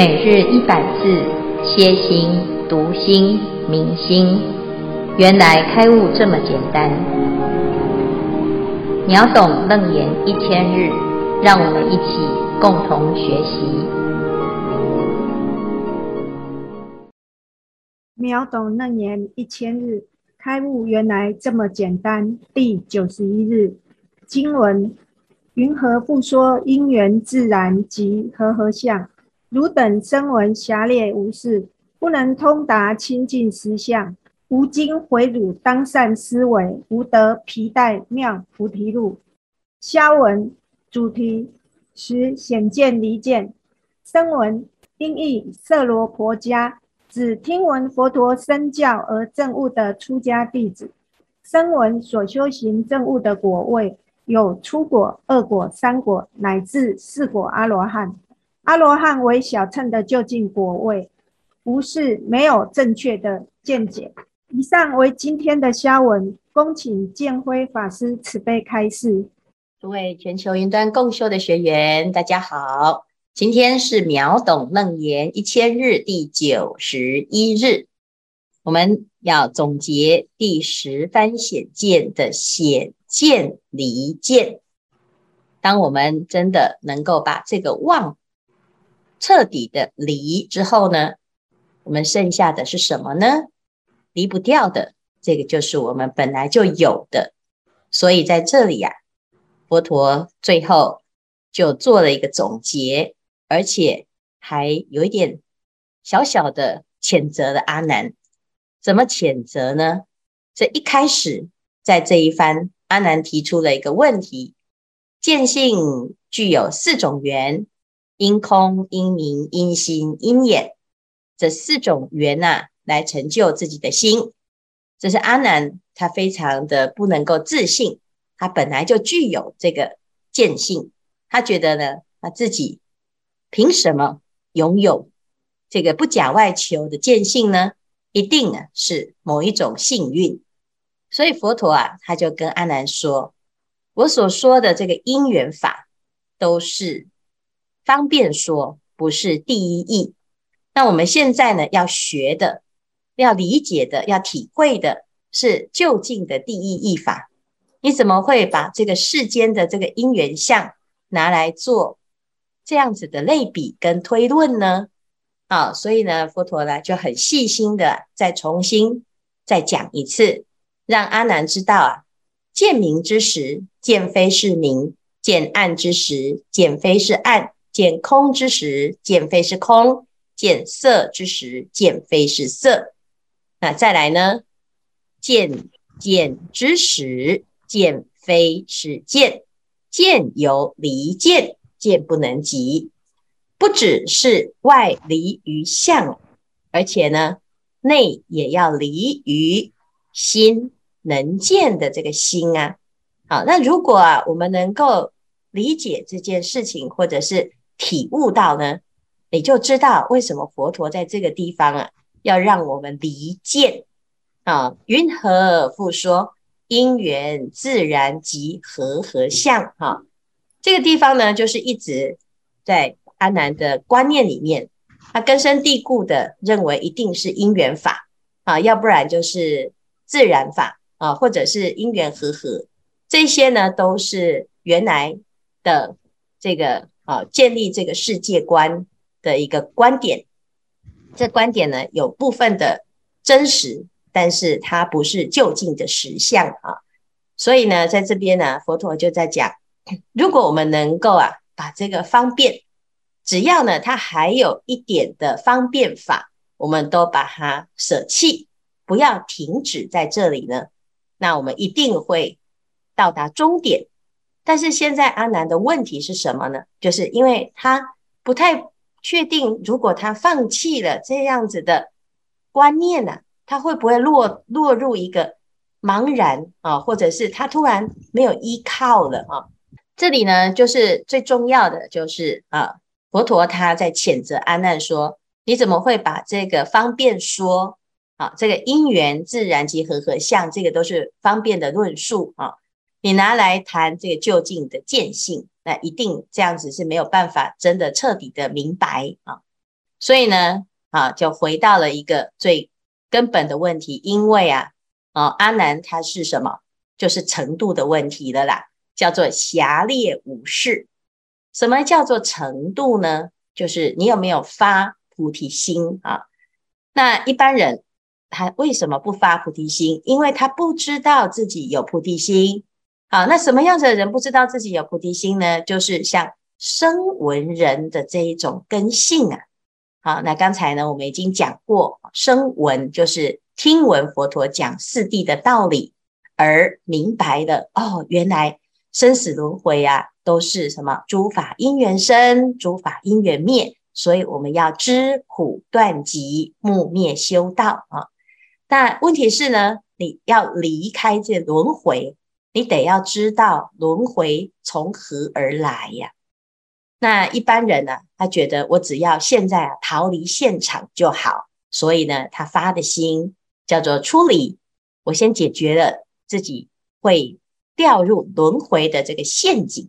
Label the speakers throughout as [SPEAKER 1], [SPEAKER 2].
[SPEAKER 1] 每日一百字，歇心、读心、明心，原来开悟这么简单。秒懂楞严一千日，让我们一起共同学习。
[SPEAKER 2] 秒懂楞严一千日，开悟原来这么简单。第九十一日经文：云何不说因缘自然及和合相？汝等声闻狭劣无事，不能通达清净实相。吾今回汝当善思维，吾得皮带妙菩提路。消文主题：十显见离见。声闻音译色罗婆家，指听闻佛陀身教而证悟的出家弟子。声闻所修行证悟的果位，有初果、二果、三果，乃至四果阿罗汉。阿罗汉为小乘的究竟果位，不是没有正确的见解。以上为今天的消文，恭请建辉法师慈悲开示。
[SPEAKER 3] 诸位全球云端共修的学员，大家好，今天是秒懂楞严一千日第九十一日，我们要总结第十番显见的显见离见。当我们真的能够把这个妄彻底的离之后呢，我们剩下的是什么呢？离不掉的，这个就是我们本来就有的。所以在这里呀、啊，佛陀最后就做了一个总结，而且还有一点小小的谴责了阿难。怎么谴责呢？这一开始在这一番，阿难提出了一个问题：见性具有四种缘。因空、因明、因心、因眼，这四种缘呐、啊，来成就自己的心。这是阿难，他非常的不能够自信，他本来就具有这个见性，他觉得呢，他自己凭什么拥有这个不假外求的见性呢？一定啊是某一种幸运。所以佛陀啊，他就跟阿难说：“我所说的这个因缘法，都是。”方便说不是第一义，那我们现在呢，要学的、要理解的、要体会的是究竟的第一义法。你怎么会把这个世间的这个因缘相拿来做这样子的类比跟推论呢？啊，所以呢，佛陀呢就很细心的再重新再讲一次，让阿难知道啊，见明之时，见非是明；见暗之时，见非是暗。见空之时，见非是空；见色之时，见非是色。那再来呢？见见之时，见非是见。见由离见，见不能及。不只是外离于相，而且呢，内也要离于心能见的这个心啊。好，那如果啊，我们能够理解这件事情，或者是体悟到呢，你就知道为什么佛陀在这个地方啊，要让我们离见啊。云何复说因缘自然及和合相？哈、啊，这个地方呢，就是一直在阿难的观念里面，他根深蒂固的认为一定是因缘法啊，要不然就是自然法啊，或者是因缘和合，这些呢都是原来的这个。啊，建立这个世界观的一个观点，这观点呢有部分的真实，但是它不是就近的实相啊。所以呢，在这边呢，佛陀就在讲，如果我们能够啊，把这个方便，只要呢它还有一点的方便法，我们都把它舍弃，不要停止在这里呢，那我们一定会到达终点。但是现在阿难的问题是什么呢？就是因为他不太确定，如果他放弃了这样子的观念呢、啊，他会不会落落入一个茫然啊，或者是他突然没有依靠了啊？这里呢，就是最重要的就是啊，佛陀他在谴责阿难说：你怎么会把这个方便说啊？这个因缘自然及和合相，这个都是方便的论述啊。你拿来谈这个究竟的见性，那一定这样子是没有办法真的彻底的明白啊。所以呢，啊，就回到了一个最根本的问题，因为啊，啊，阿难他是什么？就是程度的问题了啦，叫做狭劣无事。什么叫做程度呢？就是你有没有发菩提心啊？那一般人他为什么不发菩提心？因为他不知道自己有菩提心。好，那什么样子的人不知道自己有菩提心呢？就是像声闻人的这一种根性啊。好，那刚才呢，我们已经讲过，声闻就是听闻佛陀讲四谛的道理而明白的哦，原来生死轮回啊，都是什么？诸法因缘生，诸法因缘灭，所以我们要知苦断集，慕灭修道啊。但问题是呢，你要离开这轮回。你得要知道轮回从何而来呀？那一般人呢，他觉得我只要现在啊逃离现场就好，所以呢，他发的心叫做出离。我先解决了自己会掉入轮回的这个陷阱。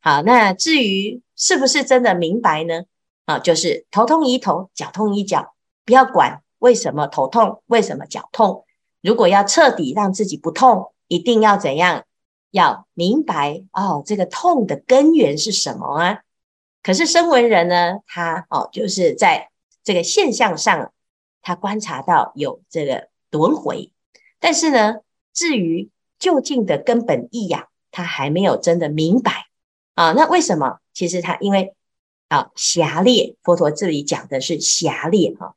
[SPEAKER 3] 好，那至于是不是真的明白呢？啊，就是头痛医头，脚痛医脚，不要管为什么头痛，为什么脚痛。如果要彻底让自己不痛。一定要怎样？要明白哦，这个痛的根源是什么啊？可是声闻人呢，他哦，就是在这个现象上，他观察到有这个轮回，但是呢，至于究竟的根本意呀，他还没有真的明白啊。那为什么？其实他因为啊狭劣，佛陀这里讲的是狭劣哈，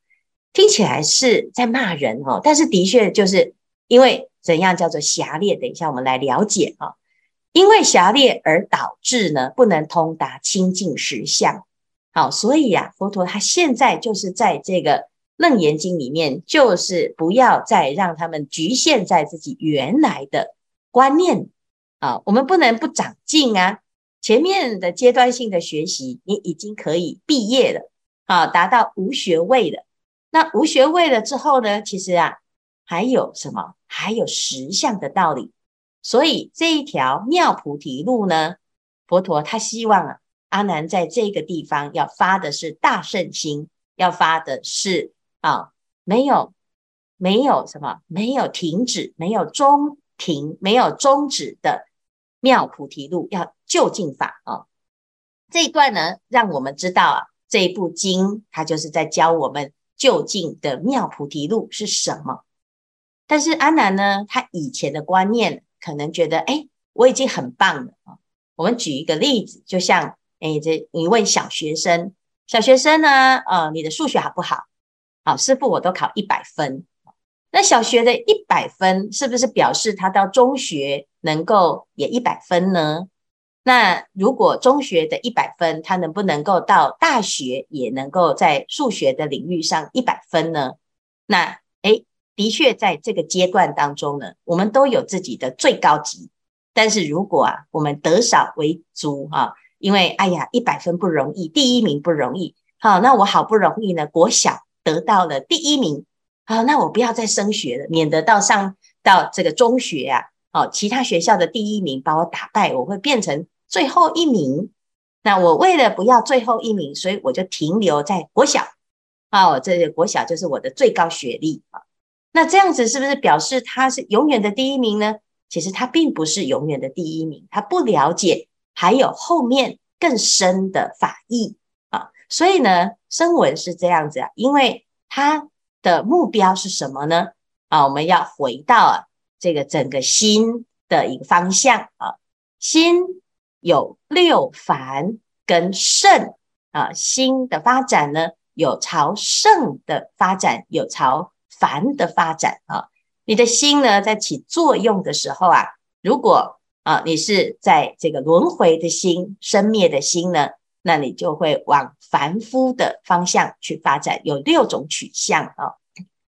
[SPEAKER 3] 听起来是在骂人哈，但是的确就是因为。怎样叫做狭劣？等一下我们来了解啊。因为狭劣而导致呢，不能通达清净实相。好，所以呀，佛陀他现在就是在这个楞严经里面，就是不要再让他们局限在自己原来的观念啊。我们不能不长进啊。前面的阶段性的学习，你已经可以毕业了啊，达到无学位了。那无学位了之后呢，其实啊。还有什么？还有实相的道理。所以这一条妙菩提路呢，佛陀他希望啊，阿难在这个地方要发的是大圣心，要发的是啊，没有没有什么，没有停止，没有中停，没有终止的妙菩提路，要就近法啊。这一段呢，让我们知道啊，这一部经它就是在教我们究竟的妙菩提路是什么。但是阿南呢，他以前的观念可能觉得，哎，我已经很棒了。我们举一个例子，就像，哎，这你问小学生，小学生呢，呃，你的数学好不好？好，师傅我都考一百分。那小学的一百分，是不是表示他到中学能够也一百分呢？那如果中学的一百分，他能不能够到大学也能够在数学的领域上一百分呢？那，哎。的确，在这个阶段当中呢，我们都有自己的最高级。但是如果啊，我们得少为足哈，因为哎呀，一百分不容易，第一名不容易。好，那我好不容易呢，国小得到了第一名。好，那我不要再升学了，免得到上到这个中学啊，好，其他学校的第一名把我打败，我会变成最后一名。那我为了不要最后一名，所以我就停留在国小。好，这个国小就是我的最高学历啊。那这样子是不是表示他是永远的第一名呢？其实他并不是永远的第一名，他不了解还有后面更深的法义啊。所以呢，声闻是这样子啊，因为他的目标是什么呢？啊，我们要回到啊这个整个心的一个方向啊，心有六凡跟圣啊，心的发展呢，有朝圣的发展，有朝。凡的发展啊，你的心呢，在起作用的时候啊，如果啊你是在这个轮回的心、生灭的心呢，那你就会往凡夫的方向去发展，有六种取向啊。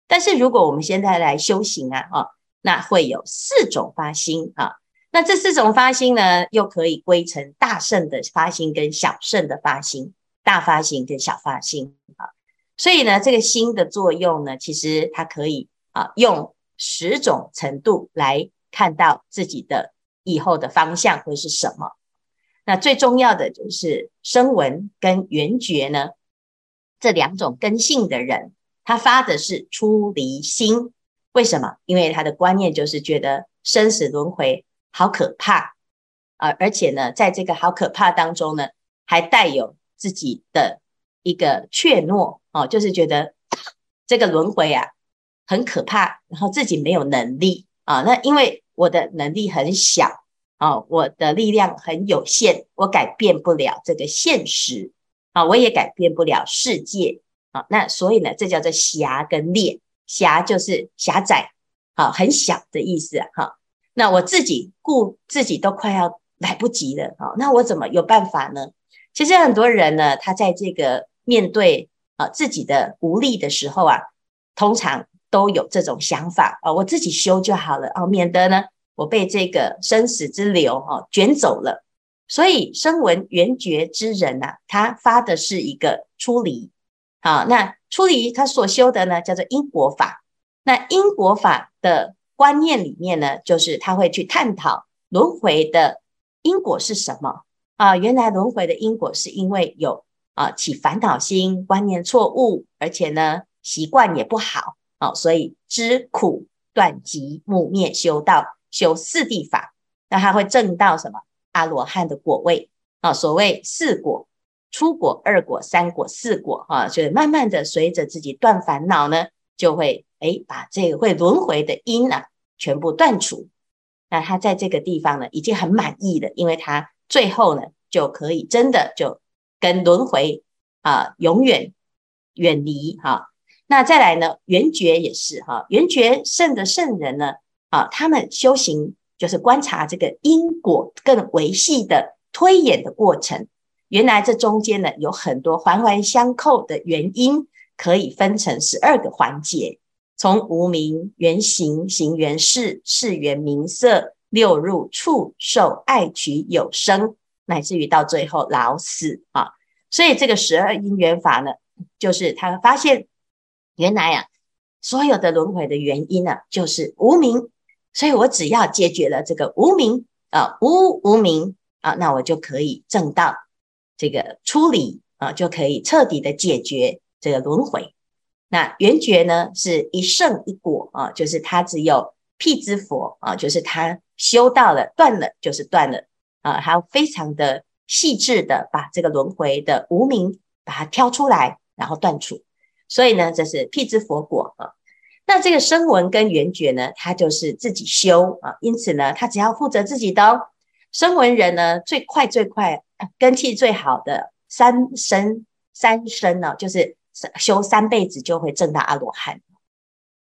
[SPEAKER 3] 但是如果我们现在来修行啊，啊，那会有四种发心啊。那这四种发心呢，又可以归成大圣的发心跟小圣的发心，大发心跟小发心啊。所以呢，这个心的作用呢，其实它可以啊，用十种程度来看到自己的以后的方向会是什么。那最重要的就是声闻跟缘觉呢，这两种根性的人，他发的是出离心。为什么？因为他的观念就是觉得生死轮回好可怕啊，而且呢，在这个好可怕当中呢，还带有自己的一个怯懦哦，就是觉得这个轮回啊很可怕，然后自己没有能力啊。那因为我的能力很小啊，我的力量很有限，我改变不了这个现实啊，我也改变不了世界啊。那所以呢，这叫做狭跟劣。狭就是狭窄，好，很小的意思啊，哈。那我自己顾自己都快要来不及了，好，那我怎么有办法呢？其实很多人呢，他在这个面对啊自己的无力的时候啊，通常都有这种想法啊，我自己修就好了啊，免得呢我被这个生死之流哈卷走了。所以声闻缘觉之人呐，他发的是一个出离。好，那出离他所修的呢，叫做因果法。那因果法的观念里面呢，就是他会去探讨轮回的因果是什么啊？原来轮回的因果是因为有啊起烦恼心、观念错误，而且呢习惯也不好啊，所以知苦断集慕灭修道修四谛法，那他会证到什么阿罗汉的果位啊？所谓四果。初果、二果、三果、四果，哈，就是慢慢的随着自己断烦恼呢，就会诶把这个会轮回的因啊全部断除。那他在这个地方呢，已经很满意了，因为他最后呢就可以真的就跟轮回啊永远远离哈。那再来呢，缘觉也是哈，缘觉圣的圣人呢，啊，他们修行就是观察这个因果更维系的推演的过程。原来这中间呢，有很多环环相扣的原因，可以分成十二个环节，从无名缘行，行缘事、事缘名色，六入触受爱取有生，乃至于到最后老死啊。所以这个十二因缘法呢，就是他发现原来啊，所有的轮回的原因呢，就是无明。所以我只要解决了这个无明啊，无无明啊，那我就可以正道。这个出离啊，就可以彻底的解决这个轮回。那缘觉呢，是一圣一果啊，就是他只有辟支佛啊，就是他修到了断了，就是断了啊，还非常的细致的把这个轮回的无明把它挑出来，然后断除。所以呢，这是辟支佛果啊。那这个声闻跟缘觉呢，他就是自己修啊，因此呢，他只要负责自己的哦。声闻人呢，最快最快。根器最好的三生三生呢，就是修三辈子就会证到阿罗汉。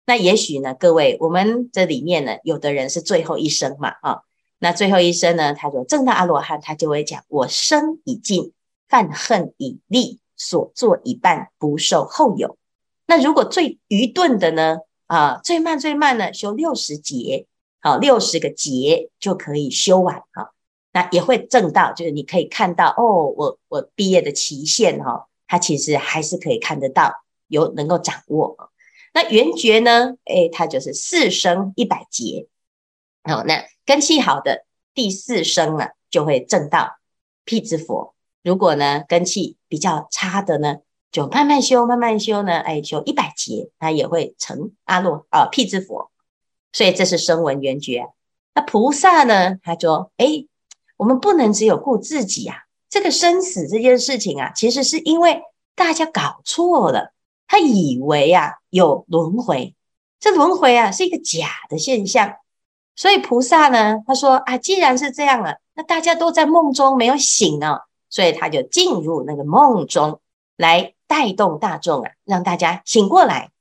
[SPEAKER 3] 那也许呢，各位，我们这里面呢，有的人是最后一生嘛，啊，那最后一生呢，他就正到阿罗汉，他就会讲：我生已尽，犯恨已立，所作已办，不受后有。那如果最愚钝的呢，啊，最慢最慢呢，修六十劫，好，六十个劫就可以修完，哈。那也会证到，就是你可以看到哦，我我毕业的期限哈、哦，它其实还是可以看得到，有能够掌握。那圆觉呢？诶，它就是四生一百劫。哦，那根气好的第四生呢，就会证到辟支佛。如果呢根气比较差的呢，就慢慢修，慢慢修呢，哎，修一百劫，它也会成阿罗啊辟支佛。所以这是声闻缘觉。那菩萨呢，他说，诶。我们不能只有顾自己啊！这个生死这件事情啊，其实是因为大家搞错了。他以为啊有轮回，这轮回啊是一个假的现象。所以菩萨呢，他说啊，既然是这样了，那大家都在梦中没有醒呢，所以他就进入那个梦中来带动大众啊，让大家醒过来。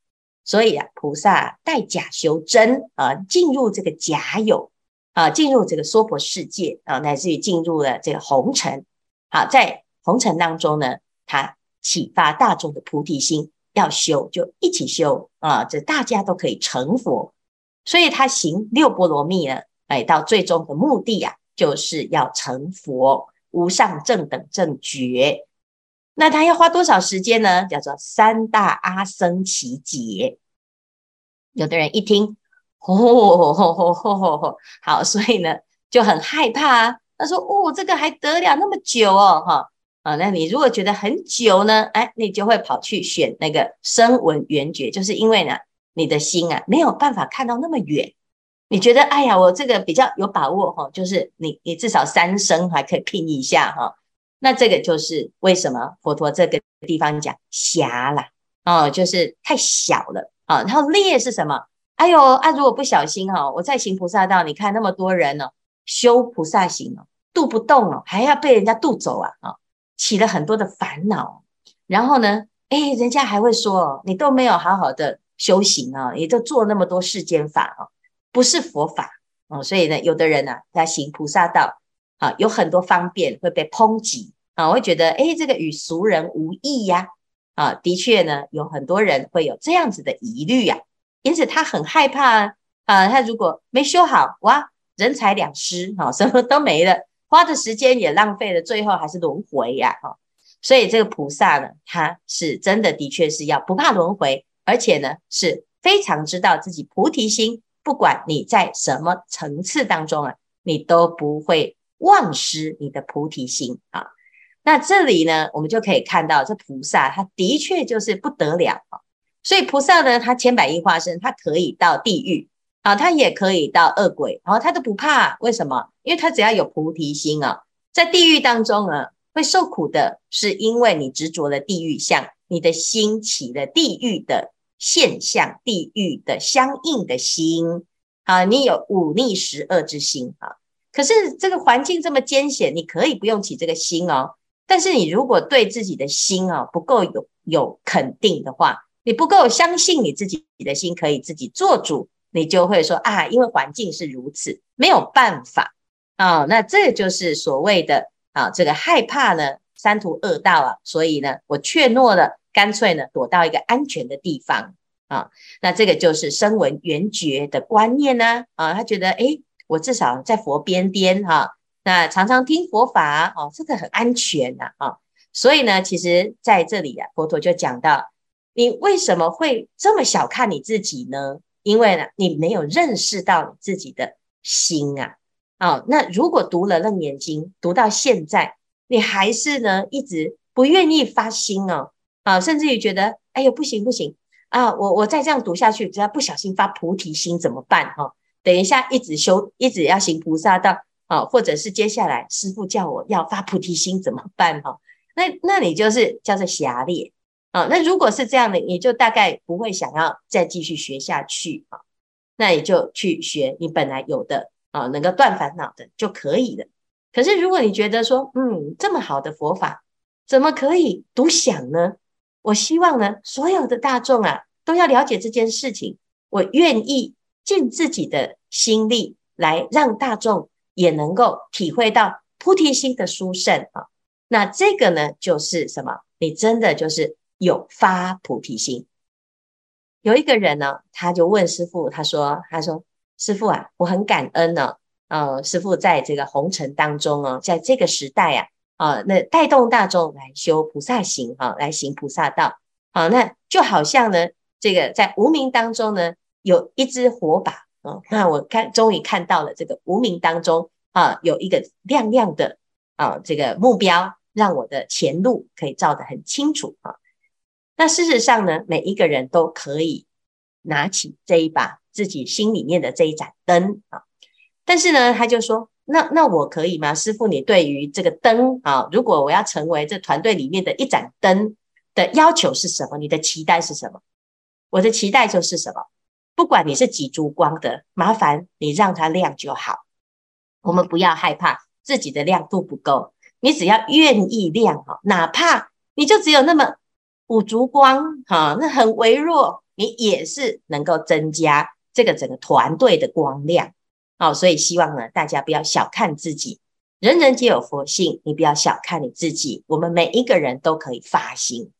[SPEAKER 3] 所以啊，菩萨带假修真啊，进入这个假有。啊，进入这个娑婆世界啊，乃至于进入了这个红尘。好，在红尘当中呢，他启发大众的菩提心，要修就一起修啊，这大家都可以成佛。所以他行六波罗蜜呢，哎，到最终的目的啊，就是要成佛，无上正等正觉。那他要花多少时间呢？叫做三大阿僧只劫。有的人一听。吼吼吼吼吼吼，好，所以呢就很害怕啊。他说：“哦，这个还得了那么久哦，哈。”啊。那你如果觉得很久呢，哎，你就会跑去选那个声闻缘觉，就是因为呢，你的心啊没有办法看到那么远。你觉得，哎呀，我这个比较有把握哈，就是你你至少三声还可以拼一下哈。那这个就是为什么佛陀这个地方讲狭了哦，就是太小了啊。然后裂是什么？哎呦啊，如果不小心哈，我在行菩萨道，你看那么多人呢，修菩萨行哦，渡不动哦，还要被人家渡走啊啊，起了很多的烦恼。然后呢，哎，人家还会说你都没有好好的修行啊，也都做那么多世间法啊。不是佛法啊，所以呢，有的人呢、啊，在行菩萨道啊，有很多方便会被抨击啊，我会觉得，哎，这个与俗人无异呀，啊，的确呢，有很多人会有这样子的疑虑呀，因此他很害怕啊，他如果没修好，哇，人财两失，哈，什么都没了，花的时间也浪费了，最后还是轮回呀，哈，所以这个菩萨呢，他是真的，的确是要不怕轮回，而且呢，是非常知道自己菩提心。不管你在什么层次当中啊，你都不会忘失你的菩提心啊。那这里呢，我们就可以看到，这菩萨他的确就是不得了啊。所以菩萨呢，他千百亿化身，他可以到地狱啊，他也可以到恶鬼，然后他都不怕。为什么？因为他只要有菩提心啊，在地狱当中啊，会受苦的是因为你执着了地狱相，你的心起了地狱的。现象地狱的相应的心啊，你有忤逆十恶之心啊。可是这个环境这么艰险，你可以不用起这个心哦。但是你如果对自己的心啊不够有有肯定的话，你不够相信你自己的心可以自己做主，你就会说啊，因为环境是如此，没有办法啊。那这就是所谓的啊，这个害怕呢，三途恶道啊，所以呢，我怯懦了。干脆呢，躲到一个安全的地方啊。那这个就是声闻缘觉的观念呢啊。他觉得，诶，我至少在佛边边哈、那常常听佛法哦、啊，这个很安全呐啊。所以呢，其实在这里啊，佛陀就讲到，你为什么会这么小看你自己呢？因为呢，你没有认识到你自己的心啊。哦，那如果读了楞严经，读到现在，你还是呢一直不愿意发心哦。啊，甚至于觉得，哎呦，不行不行啊！我我再这样读下去，只要不小心发菩提心怎么办？哈、等一下一直修，一直要行菩萨道啊，或者是接下来师父叫我要发菩提心怎么办？哈、那那你就是叫做狭劣啊。那如果是这样的，你就大概不会想要再继续学下去啊。那你就去学你本来有的啊，能够断烦恼的就可以了。可是如果你觉得说，嗯，这么好的佛法，怎么可以独享呢？我希望呢，所有的大众啊，都要了解这件事情。我愿意尽自己的心力来让大众也能够体会到菩提心的殊胜啊。那这个呢，就是什么？你真的就是有发菩提心。有一个人呢，他就问师父，他说：“他说，师父啊，我很感恩呢。呃，师父在这个红尘当中啊，在这个时代啊。”啊，那带动大众来修菩萨行，啊，来行菩萨道，啊，那就好像呢，这个在无明当中呢，有一支火把，啊，那我看终于看到了这个无明当中啊，有一个亮亮的啊，这个目标，让我的前路可以照得很清楚啊。那事实上呢，每一个人都可以拿起这一把自己心里面的这一盏灯啊，但是呢，他就说。那那我可以吗？师傅，你对于这个灯啊，如果我要成为这团队里面的一盏灯的要求是什么？你的期待是什么？我的期待就是什么？不管你是几烛光的，麻烦你让它亮就好。我们不要害怕自己的亮度不够，你只要愿意亮哈，哪怕你就只有那么五烛光哈，那很微弱，你也是能够增加这个整个团队的光亮。好，所以希望呢，大家不要小看自己，人人皆有佛性，你不要小看你自己。我们每一个人都可以发心，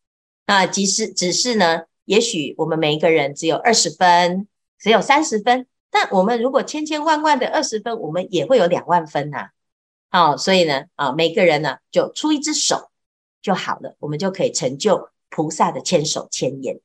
[SPEAKER 3] 那即使只是呢，也许我们每一个人只有二十分，只有三十分，但我们如果千千万万的二十分，我们也会有两万分呐。好，所以呢，啊，每个人呢就出一只手就好了，我们就可以成就菩萨的千手千眼。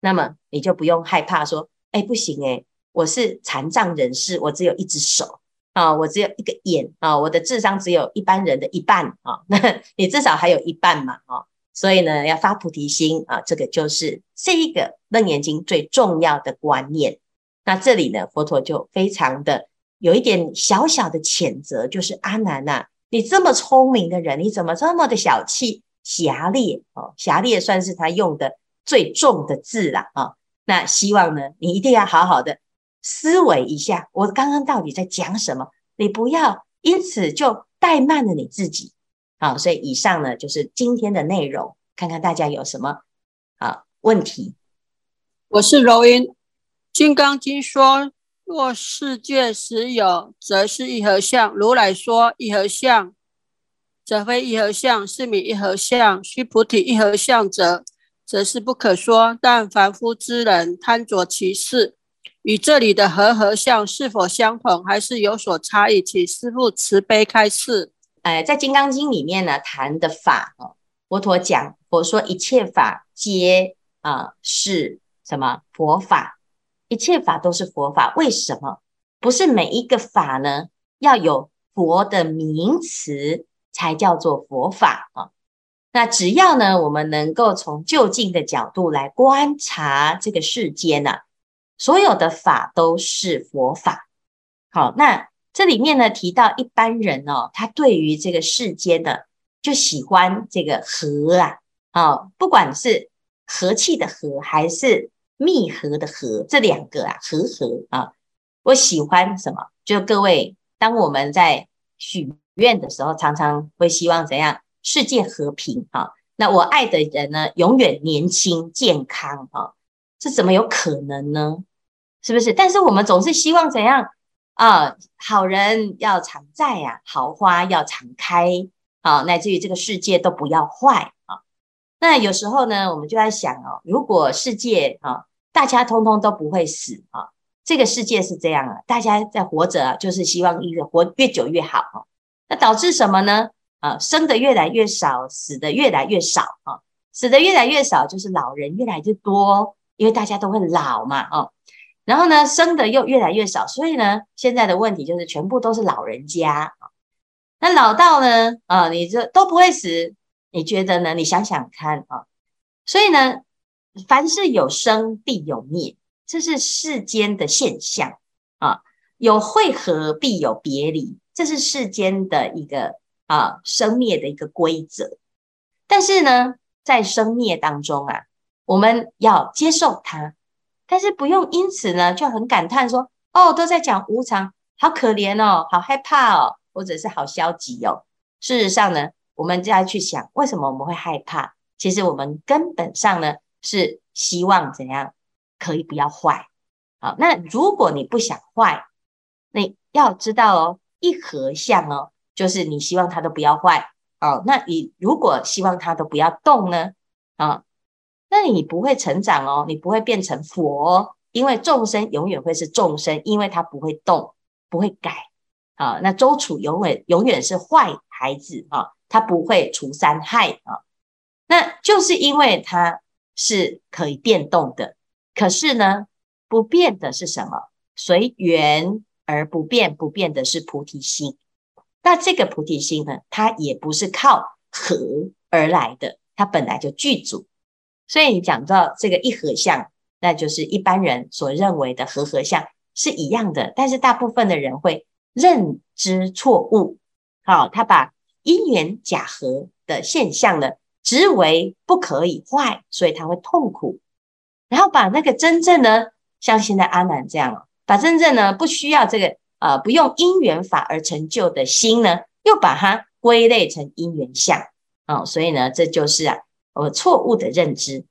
[SPEAKER 3] 那么你就不用害怕说，哎，不行哎。我是残障人士，我只有一只手啊，我只有一个眼啊，我的智商只有一般人的一半啊，那 你至少还有一半嘛，啊，所以呢，要发菩提心啊，这个就是这一个楞严经最重要的观念。那这里呢，佛陀就非常的有一点小小的谴责，就是阿难呐、啊，你这么聪明的人，你怎么这么的小气狭劣？哦，狭劣算是他用的最重的字了啊。那希望呢，你一定要好好的。思维一下，我刚刚到底在讲什么？你不要因此就怠慢了你自己。好，所以以上呢就是今天的内容，看看大家有什么啊问题。
[SPEAKER 4] 我是柔音，《金刚经》说：若世界实有，则是一合相。如来说一合相，则非一合相，是名一合相。须菩提，一合相者，则是不可说。但凡夫之人贪着其事。与这里的和合相是否相同，还是有所差异？请师父慈悲开示。
[SPEAKER 3] 哎，在《金刚经》里面呢，谈的法哦，佛陀讲，佛说一切法皆啊、是什么佛法？一切法都是佛法。为什么？不是每一个法呢，要有佛的名词才叫做佛法啊？那只要呢，我们能够从就近的角度来观察这个世间呢、所有的法都是佛法，好，那这里面呢提到一般人哦，他对于这个世间呢就喜欢这个和啊，啊，不管是和气的和还是密合的和，这两个啊和和啊，我喜欢什么？就各位，当我们在许愿的时候，常常会希望怎样？世界和平啊，那我爱的人呢，永远年轻健康啊。这怎么有可能呢？是不是？但是我们总是希望怎样啊？好人要常在呀，好花要常开啊，乃至于这个世界都不要坏啊。那有时候呢，我们就在想哦，如果世界啊，大家通通都不会死啊，这个世界是这样啊，大家在活着，就是希望一个活越久越好啊。那导致什么呢？啊，生的越来越少，死的越来越少啊，死的越来越少，就是老人越来越多。因为大家都会老嘛，哦，然后呢，生的又越来越少，所以呢，现在的问题就是全部都是老人家。那老到呢，啊，你这都不会死，你觉得呢？你想想看啊，所以呢，凡是有生必有灭，这是世间的现象啊，有会合必有别离，这是世间的一个啊生灭的一个规则。但是呢，在生灭当中啊。我们要接受它，但是不用因此呢就很感叹说：“哦，都在讲无常，好可怜哦，好害怕哦，或者是好消极哦。”事实上呢，我们就要去想，为什么我们会害怕？其实我们根本上呢是希望怎样可以不要坏。好，那如果你不想坏，你要知道哦，一合相哦，就是你希望它都不要坏。哦，那你如果希望它都不要动呢？啊？那你不会成长哦，你不会变成佛，因为众生永远会是众生，因为他不会动，不会改啊。那周处永远永远是坏孩子啊，他不会除三害啊。那就是因为他是可以变动的，可是呢，不变的是什么？随缘而不变，不变的是菩提心。那这个菩提心呢，它也不是靠合而来的，它本来就具足。所以你讲到这个一合相，那就是一般人所认为的和合相是一样的，但是大部分的人会认知错误。好，他把因缘假合的现象呢，执为不可以坏，所以他会痛苦。然后把那个真正呢，像现在阿难这样，把真正呢不需要这个呃不用因缘法而成就的心呢，又把它归类成因缘相。哦，所以呢，这就是啊。我错误的认知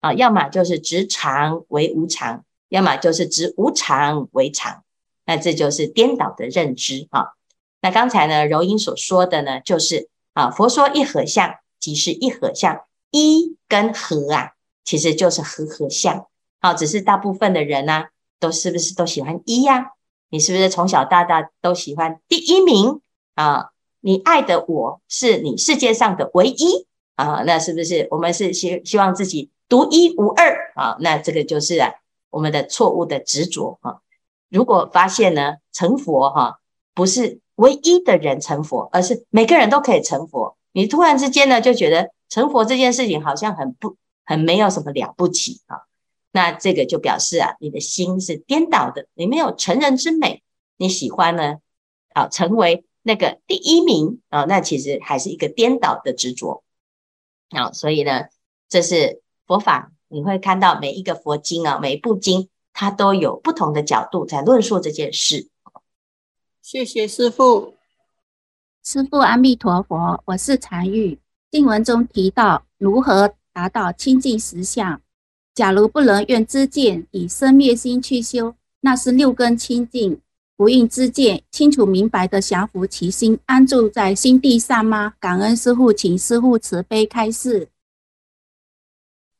[SPEAKER 3] 啊，要么就是执常为无常，要么就是执无常为常，那这就是颠倒的认知啊。那刚才呢，柔音所说的呢，就是啊，佛说一合相，即是一合相，一跟合啊，其实就是和合相。好，只是大部分的人呢、啊，都是不是都喜欢一呀、你是不是从小到大都喜欢第一名啊？你爱的我是你世界上的唯一。啊，那是不是我们是希希望自己独一无二啊？那这个就是啊，我们的错误的执着啊。如果发现呢，成佛哈，不是唯一的人成佛，而是每个人都可以成佛。你突然之间呢，就觉得成佛这件事情好像很不很没有什么了不起啊。那这个就表示啊，你的心是颠倒的，你没有成人之美，你喜欢呢啊成为那个第一名啊，那其实还是一个颠倒的执着。好，所以呢，这是佛法，你会看到每一个佛经啊，每一部经，它都有不同的角度在论述这件事。
[SPEAKER 4] 谢谢师父，
[SPEAKER 5] 师父阿弥陀佛，我是禅玉。经文中提到如何达到清净实相，假如不能愿知见，以生灭心去修，那是六根清净，不应知见，清楚明白的降伏其心，安住在心地上吗？感恩师父，请师父慈悲开示。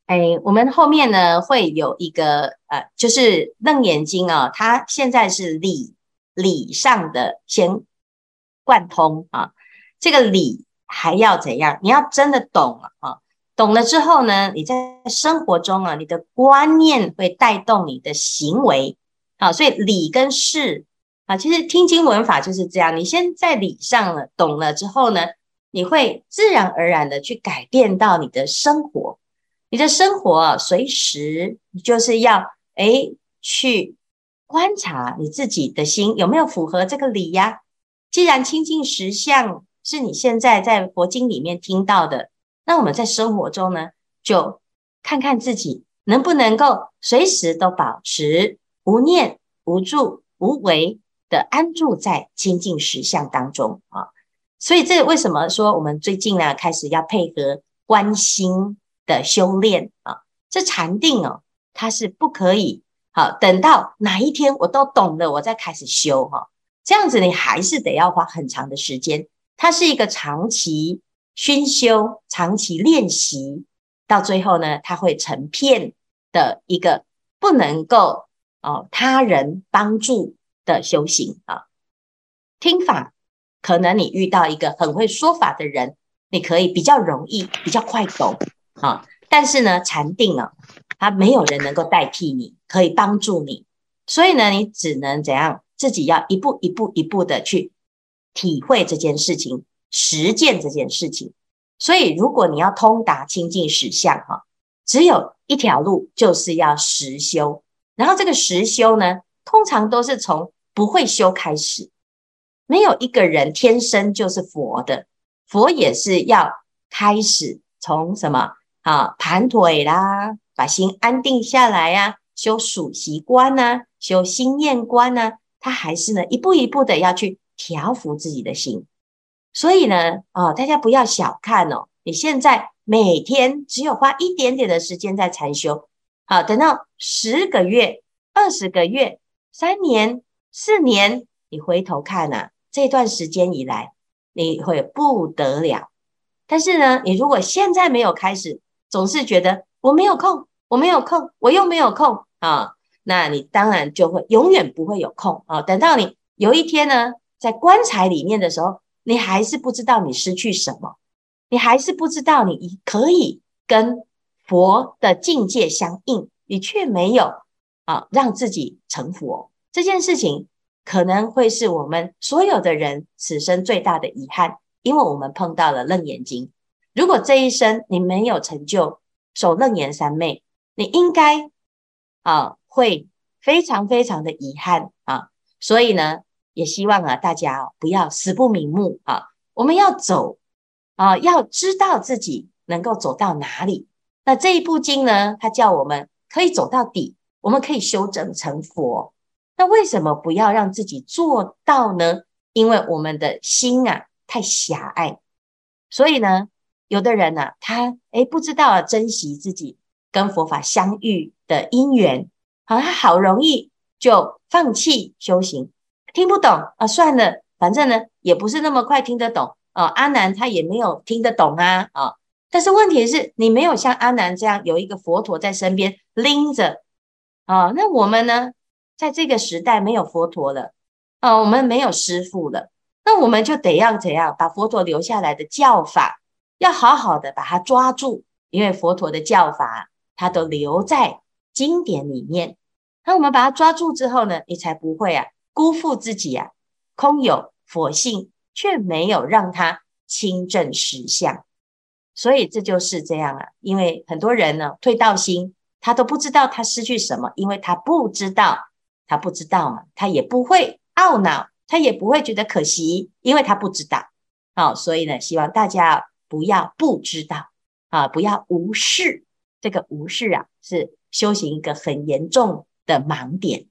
[SPEAKER 3] 哎，我们后面呢会有一个呃，就是《楞严经》啊，它现在是理理上的先贯通啊，这个理还要怎样？你要真的懂了啊，懂了之后呢，你在生活中啊，你的观念会带动你的行为啊，所以理跟事啊，其实听经闻法就是这样。你先在理上了懂了之后呢，你会自然而然的去改变到你的生活，你的生活，随时就是要诶去。观察你自己的心有没有符合这个理呀？既然清净实相是你现在在佛经里面听到的，那我们在生活中呢，就看看自己能不能够随时都保持无念、无住、无为的安住在清净实相当中啊。所以这为什么说我们最近呢开始要配合观心的修炼啊？这禅定哦，它是不可以。好，等到哪一天我都懂了，我再开始修哈。这样子你还是得要花很长的时间，它是一个长期熏修、长期练习，到最后呢，它会成片的一个不能够哦他人帮助的修行啊。听法可能你遇到一个很会说法的人，你可以比较容易、比较快懂啊。但是呢，禅定啊。他没有人能够代替你，可以帮助你，所以呢，你只能怎样？自己要一步一步一步的去体会这件事情，实践这件事情。所以，如果你要通达清净实相，哈，只有一条路，就是要实修。然后，这个实修呢，通常都是从不会修开始。没有一个人天生就是佛的，佛也是要开始从什么啊？盘腿啦。把心安定下来呀、修数息观呐、修心念观呐，他还是呢一步一步的要去调服自己的心。所以呢，啊，大家不要小看哦，你现在每天只有花一点点的时间在禅修，好，等到十个月、二十个月、三年、四年，你回头看呐，这段时间以来，你会不得了。但是呢，你如果现在没有开始，总是觉得我没有空。我没有空，我又没有空啊，那你当然就会永远不会有空啊。等到你有一天呢，在棺材里面的时候，你还是不知道你失去什么，你还是不知道你可以跟佛的境界相应，你却没有啊让自己成佛。这件事情可能会是我们所有的人此生最大的遗憾，因为我们碰到了楞严经。如果这一生你没有成就守楞严三昧，你应该啊会非常非常的遗憾啊，所以呢，也希望啊大家不要死不瞑目啊，我们要走啊，要知道自己能够走到哪里。那这一部经呢，它叫我们可以走到底，我们可以修整成佛。那为什么不要让自己做到呢？因为我们的心啊太狭隘，所以呢，有的人呢、啊，他诶不知道珍惜自己。跟佛法相遇的因缘，好，他好容易就放弃修行，听不懂啊，算了，反正呢也不是那么快听得懂啊。阿南他也没有听得懂啊啊！但是问题是你没有像阿南这样有一个佛陀在身边拎着啊。那我们呢，在这个时代没有佛陀了啊，我们没有师父了，那我们就得要怎样把佛陀留下来的教法，要好好的把它抓住，因为佛陀的教法。它都留在经典里面，那我们把它抓住之后呢，你才不会啊辜负自己啊，空有佛性，却没有让他亲证实相。所以这就是这样啊，因为很多人呢，退道心，他都不知道他失去什么，因为他不知道，他不知道嘛，他也不会懊恼，他也不会觉得可惜，因为他不知道。好，所以呢，希望大家不要不知道啊，不要无视。这个无视啊，是修行一个很严重的盲点